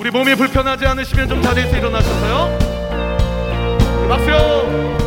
우리 몸이 불편하지 않으시면 좀 자리에서 일어나셔서요. 네, 박수요.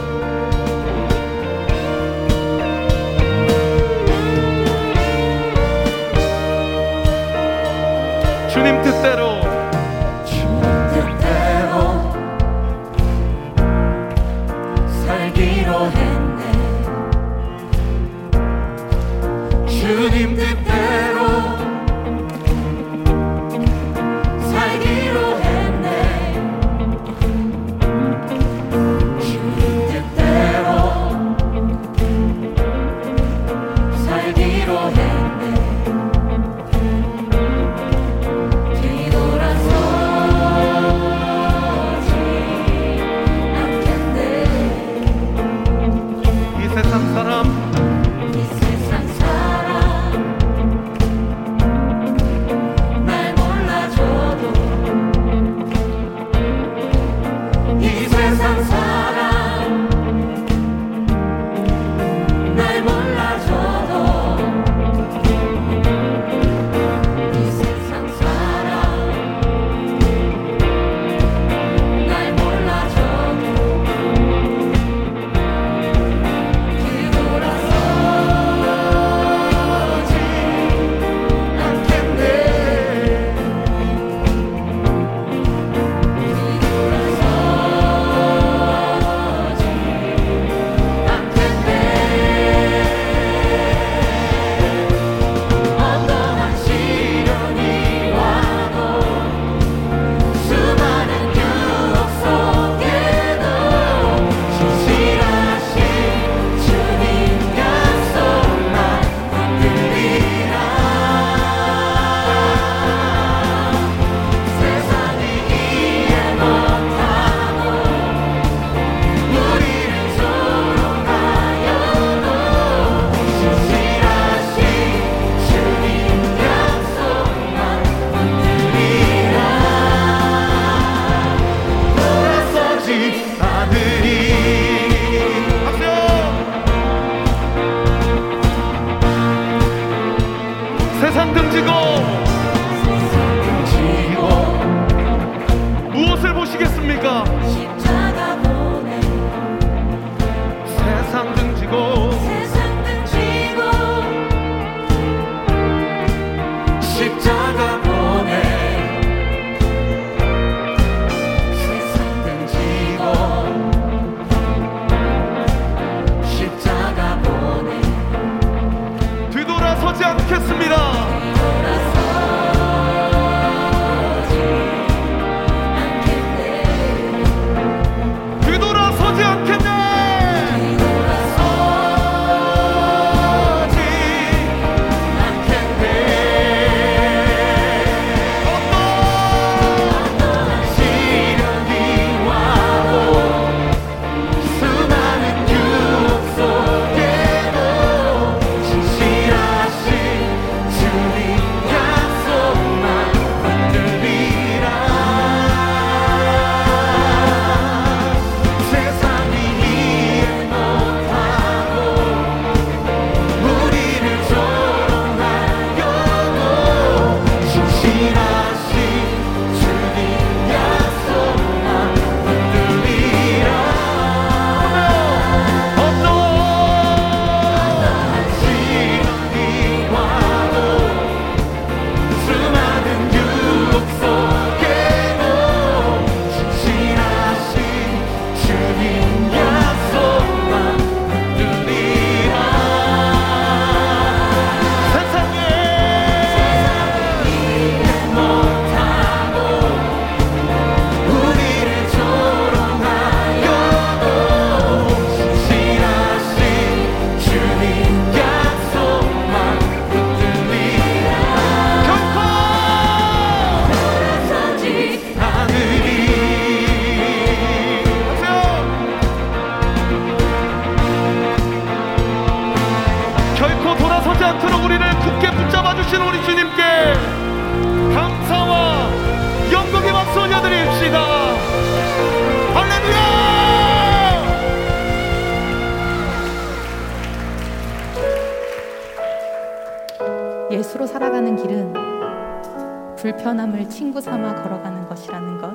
불편함을 친구 삼아 걸어가는 것이라는 것.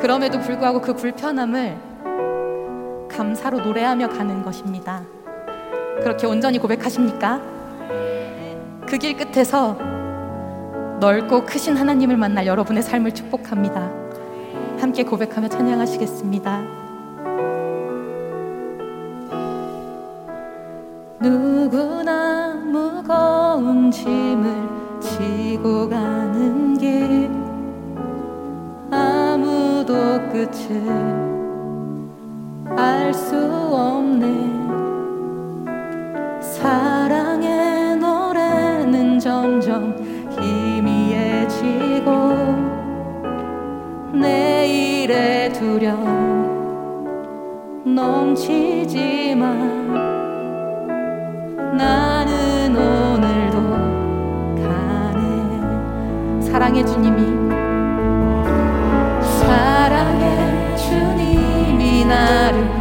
그럼에도 불구하고 그 불편함을 감사로 노래하며 가는 것입니다. 그렇게 온전히 고백하십니까? 그 길 끝에서 넓고 크신 하나님을 만날 여러분의 삶을 축복합니다. 함께 고백하며 찬양하시겠습니다. 누구나 짐을 지고 가는 길. 아무도 끝을 알 수 없네. 사랑의 노래는 점점 희미해지고 내일의 두려움 넘치지만 사랑의 주님이. 사랑의 주님이 나를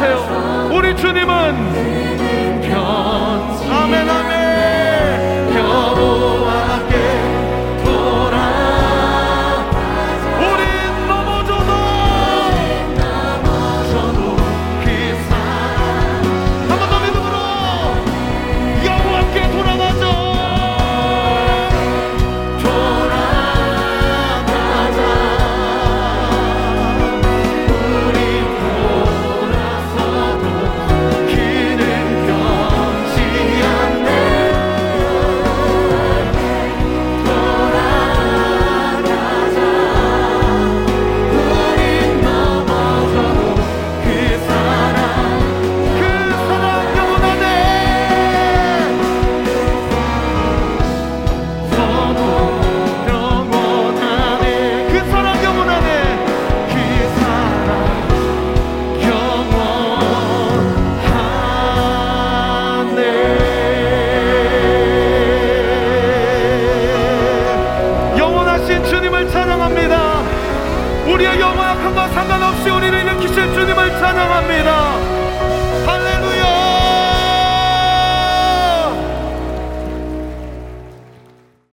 하세요. 우리 주님은